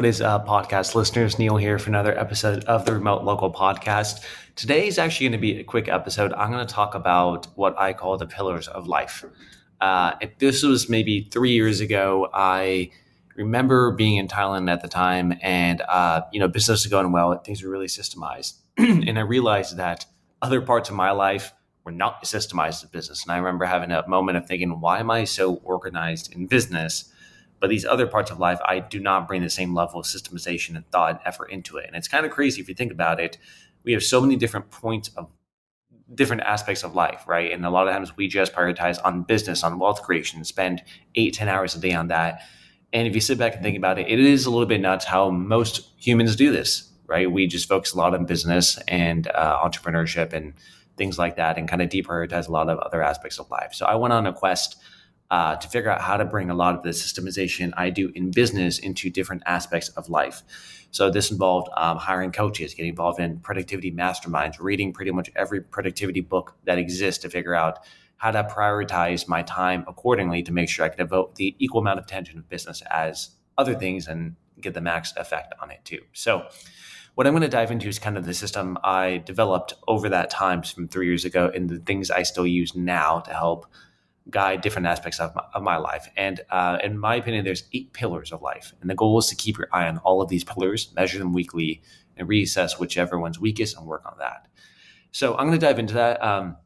What is up, podcast listeners? Neel here for another episode of the Remote Local Podcast. Today is actually going to be a quick episode. I'm going to talk about what I call the pillars of life. Uh, this was maybe three years ago, I remember being in Thailand at the time, and uh, you know, business was going well. Things were really systemized, and I realized that other parts of my life were not systemized in business. And I remember having a moment of thinking, why am I so organized in business? But these other parts of life, I do not bring the same level of systemization and thought and effort into it. And it's kind of crazy if you think about it. We have so many different points of different aspects of life, right? And a lot of times we just prioritize on business, on wealth creation, spend eight, ten hours a day on that. And if you sit back and think about it, it is a little bit nuts how most humans do this, right? We just focus a lot on business and uh, entrepreneurship and things like that and kind of deprioritize a lot of other aspects of life. So I went on a quest uh, to figure out how to bring a lot of the systemization I do in business into different aspects of life. So this involved um, hiring coaches, getting involved in productivity masterminds, reading pretty much every productivity book that exists to figure out how to prioritize my time accordingly to make sure I could devote the equal amount of attention to business as other things and get the max effect on it too. So what I'm going to dive into is kind of the system I developed over that time from three years ago and the things I still use now to help guide different aspects of my, of my life. And uh, in my opinion, there's eight pillars of life. And the goal is to keep your eye on all of these pillars, measure them weekly, and reassess whichever one's weakest and work on that. So I'm going to dive into that. Um,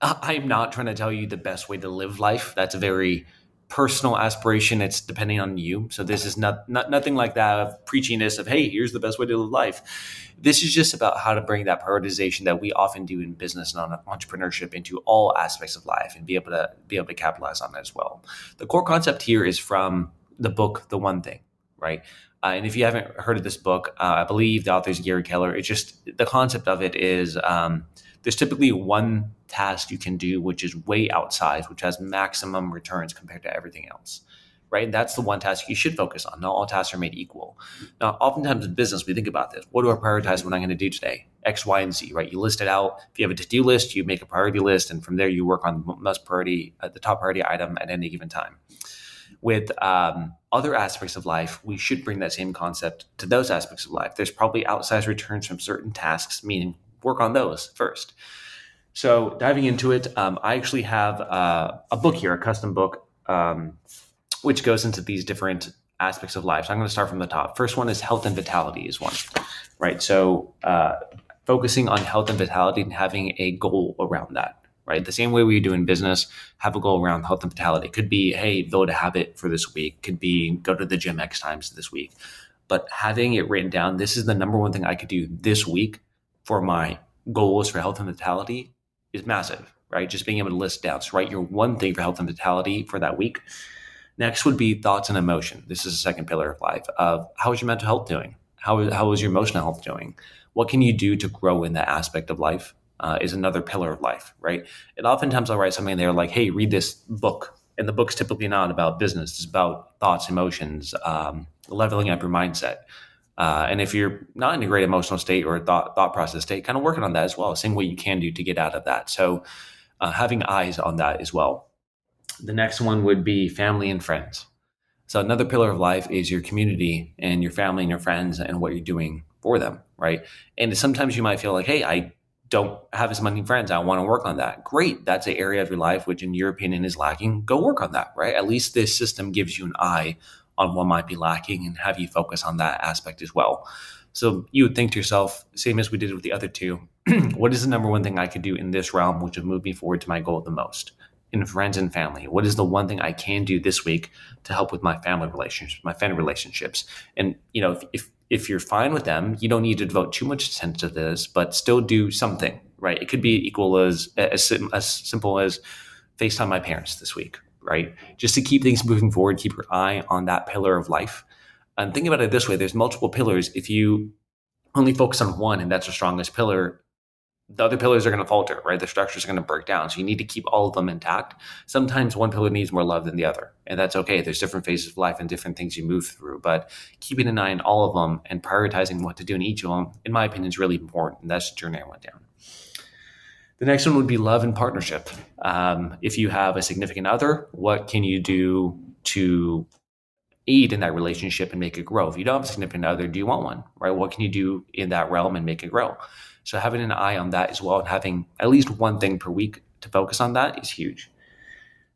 I'm not trying to tell you the best way to live life. That's a very personal aspiration. It's depending on you. So this is not, not nothing like that of preachiness of hey, here's the best way to live life. This is just about how to bring that prioritization that we often do in business and entrepreneurship into all aspects of life and be able to be able to capitalize on that as well. The core concept here is from the book The One Thing, right? Uh, and if you haven't heard of this book, uh, I believe the author is Gary Keller. It's just the concept of it is um, there's typically one task you can do which is way outsized, which has maximum returns compared to everything else. Right. That's the one task you should focus on. Not all tasks are made equal. Now, oftentimes in business, we think about this. What do I prioritize what I'm going to do today? X, Y, and Z, right? You list it out. If you have a to-do list, you make a priority list, and from there you work on the most priority, uh, the top priority item at any given time. With um, other aspects of life, we should bring that same concept to those aspects of life. There's probably outsized returns from certain tasks, meaning work on those first. So diving into it, um, I actually have uh, a book here, a custom book, um, which goes into these different aspects of life. So I'm going to start from the top. First one is health and vitality is one, right? So uh, focusing on health and vitality and having a goal around that, right? The same way we do in business, have a goal around health and vitality. Could be, hey, build a habit for this week. Could be go to the gym X times this week. But having it written down, this is the number one thing I could do this week for my goals for health and vitality is massive, right? Just being able to list. So write your one thing for health and vitality for that week. Next would be thoughts and emotion. This is the second pillar of life of how is your mental health doing? How, how is your emotional health doing? What can you do to grow in that aspect of life? Uh, is another pillar of life, right? And oftentimes I'll write something there like, hey, read this book. And the book's typically not about business, it's about thoughts, emotions, um, leveling up your mindset. Uh, and if you're not in a great emotional state or thought thought process state, kind of working on that as well, seeing what you can do to get out of that. So uh, having eyes on that as well. The next one would be family and friends. So another pillar of life is your community and your family and your friends and what you're doing for them, right? And sometimes you might feel like, hey, I don't have as many friends. I want to work on that. Great. That's an area of your life which, in your opinion, is lacking. Go work on that, right? At least this system gives you an eye on what might be lacking and have you focus on that aspect as well. So you would think to yourself, same as we did with the other two, what is the number one thing I could do in this realm which would move me forward to my goal the most? In friends and family, what is the one thing I can do this week to help with my family relationships, my family relationships? And you know, if, if if you're fine with them, you don't need to devote too much attention to this, but still do something, right? It could be equal as as, as simple as FaceTime my parents this week, right? Just to keep things moving forward, keep your eye on that pillar of life. And think about it this way there's multiple pillars. If you only focus on one and that's the strongest pillar, the other pillars are going to falter, right? The structures are going to break down. So you need to keep all of them intact. Sometimes one pillar needs more love than the other, and that's okay. There's different phases of life and different things you move through, but keeping an eye on all of them and prioritizing what to do in each of them, in my opinion, is really important. And that's the journey I went down. The next one would be love and partnership. Um, if you have a significant other, what can you do to aid in that relationship and make it grow. If you don't have a significant other, do you want one? Right? What can you do in that realm and make it grow? So having an eye on that as well and having at least one thing per week to focus on that is huge.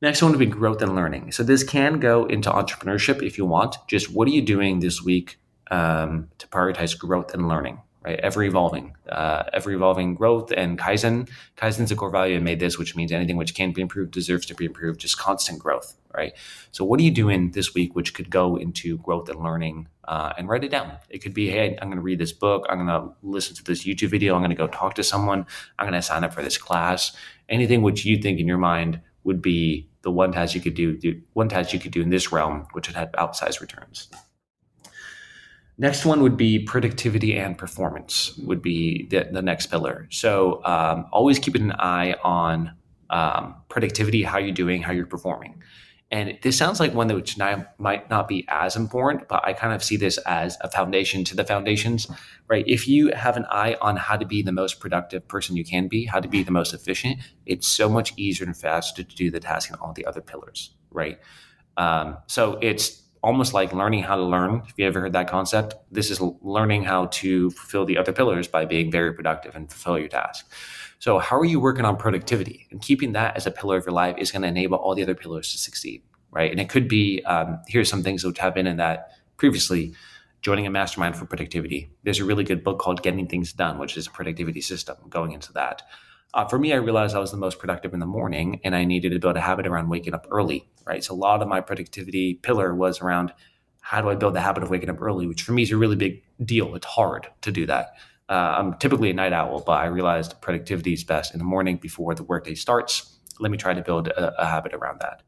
Next one would be growth and learning. So this can go into entrepreneurship if you want. Just what are you doing this week um, to prioritize growth and learning? Right? Ever evolving, uh, ever evolving growth and Kaizen. Kaizen's a core value I made this, which means anything which can be improved deserves to be improved, just constant growth, right? So, what are you doing this week which could go into growth and learning uh, and write it down? It could be, hey, I'm going to read this book, I'm going to listen to this YouTube video, I'm going to go talk to someone, I'm going to sign up for this class. Anything which you think in your mind would be the one task you could do, do one task you could do in this realm, which would have outsized returns. Next one would be productivity and performance would be the, the next pillar. So um, always keeping an eye on um, productivity, how you're doing, how you're performing. And this sounds like one that which not, might not be as important, but I kind of see this as a foundation to the foundations, right? If you have an eye on how to be the most productive person you can be, how to be the most efficient, it's so much easier and faster to do the task in all the other pillars, right? Um, so it's almost like learning how to learn. If you ever heard that concept, this is learning how to fulfill the other pillars by being very productive and fulfill your task. So, how are you working on productivity? And keeping that as a pillar of your life is going to enable all the other pillars to succeed, right? And it could be um, here's some things which have been in that previously. Joining a mastermind for productivity. There's a really good book called Getting Things Done, which is a productivity system going into that. Uh, for me, I realized I was the most productive in the morning and I needed to build a habit around waking up early, right? So a lot of my productivity pillar was around how do I build the habit of waking up early, which for me is a really big deal. It's hard to do that. Uh, I'm typically a night owl, but I realized productivity is best in the morning before the workday starts. Let me try to build a, a habit around that.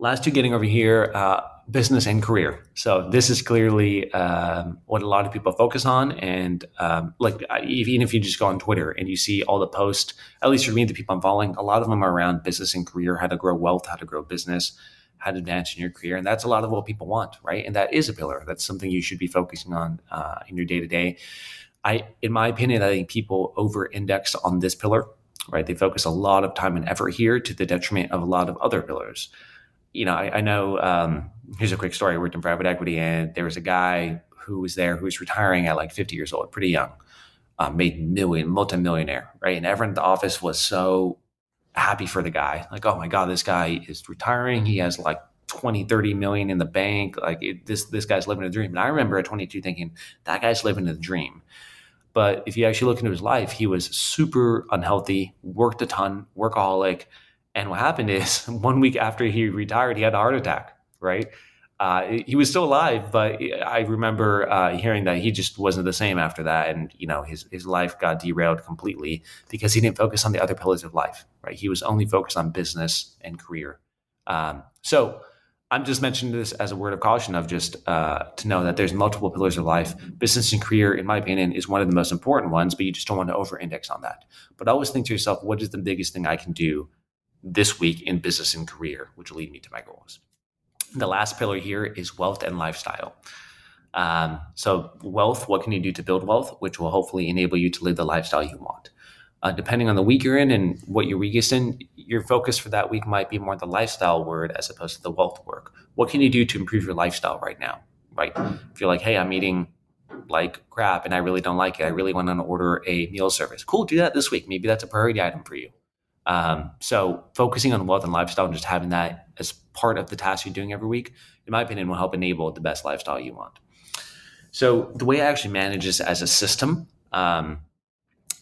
Last two getting over here, uh, business and career. So this is clearly um, what a lot of people focus on. And um, like even if you just go on Twitter and you see all the posts, at least for me, the people I'm following, a lot of them are around business and career, how to grow wealth, how to grow business, how to advance in your career. And that's a lot of what people want, right? And that is a pillar. That's something you should be focusing on uh, in your day to day. I, in my opinion, I think people over index on this pillar, right? They focus a lot of time and effort here to the detriment of a lot of other pillars you know, I, I know. Um, here's a quick story. I worked in private equity, and there was a guy who was there who was retiring at like 50 years old, pretty young, um, made million, multimillionaire, right? And everyone in the office was so happy for the guy. Like, oh my God, this guy is retiring. He has like 20, 30 million in the bank. Like it, this, this guy's living a dream. And I remember at 22 thinking that guy's living a dream. But if you actually look into his life, he was super unhealthy, worked a ton, workaholic, and what happened is one week after he retired, he had a heart attack, right? Uh, he was still alive, but I remember uh, hearing that he just wasn't the same after that, and you know his his life got derailed completely because he didn't focus on the other pillars of life. Right, he was only focused on business and career. Um, so I'm just mentioning this as a word of caution of just uh, to know that there's multiple pillars of life. Business and career, in my opinion, is one of the most important ones, but you just don't want to over-index on that. But always think to yourself, what is the biggest thing I can do this week in business and career, which will lead me to my goals. The last pillar here is wealth and lifestyle. Um, so, wealth, what can you do to build wealth, which will hopefully enable you to live the lifestyle you want? Uh, depending on the week you're in and what your week is in, your focus for that week might be more the lifestyle word as opposed to the wealth work. What can you do to improve your lifestyle right now? Right? If you're like, hey, I'm eating like crap and I really don't like it, I really want to order a meal service. Cool, do that this week. Maybe that's a priority item for you. Um, so focusing on wealth and lifestyle and just having that as part of the task you're doing every week, in my opinion, will help enable the best lifestyle you want. So the way I actually manage this as a system, um,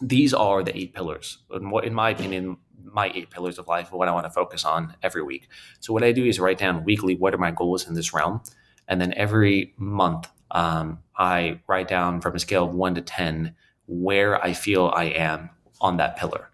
these are the eight pillars. In, what, in my opinion, my eight pillars of life, what I want to focus on every week. So what I do is write down weekly what are my goals in this realm, and then every month um, I write down from a scale of one to ten where I feel I am on that pillar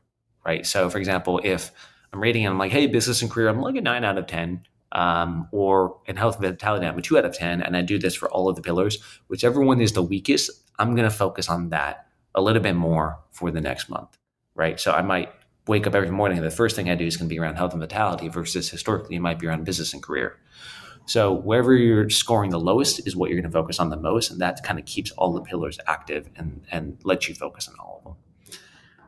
right? So, for example, if I'm rating and I'm like, hey, business and career, I'm like a nine out of 10. Um, or in health and vitality, I'm a two out of 10. And I do this for all of the pillars. Whichever one is the weakest, I'm going to focus on that a little bit more for the next month, right? So I might wake up every morning and the first thing I do is going to be around health and vitality versus historically it might be around business and career. So wherever you're scoring the lowest is what you're going to focus on the most, and that kind of keeps all the pillars active and and lets you focus on all of them.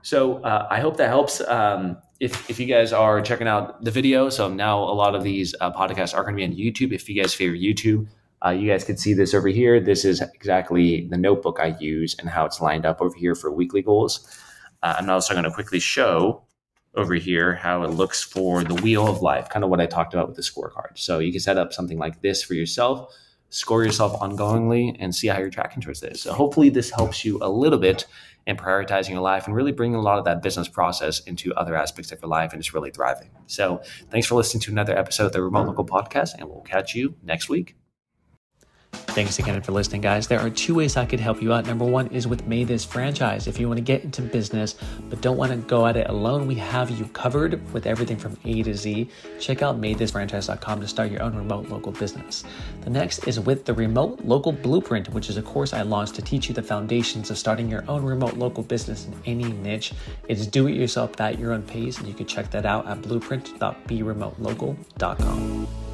So uh, I hope that helps. Um, if, if you guys are checking out the video, so now a lot of these uh, podcasts are going to be on YouTube. If you guys favor YouTube, uh, you guys can see this over here. This is exactly the notebook I use and how it's lined up over here for weekly goals. Uh, I'm also going to quickly show over here how it looks for the wheel of life, kind of what I talked about with the scorecard. So you can set up something like this for yourself, score yourself ongoingly, and see how you're tracking towards this. So hopefully this helps you a little bit in prioritizing your life and really bringing a lot of that business process into other aspects of your life and just really thriving. So thanks for listening to another episode of the Remote Local Podcast, and we'll catch you next week. Thanks again for listening, guys. There are two ways I could help you out. Number one is with Made This franchise. If you want to get into business but don't want to go at it alone, we have you covered with everything from A to Z. Check out madethisfranchise.com to start your own remote local business. The next is with the Remote Local Blueprint, which is a course I launched to teach you the foundations of starting your own remote local business in any niche. It's do it yourself at your own pace, and you can check that out at blueprint.beremotelocal.com.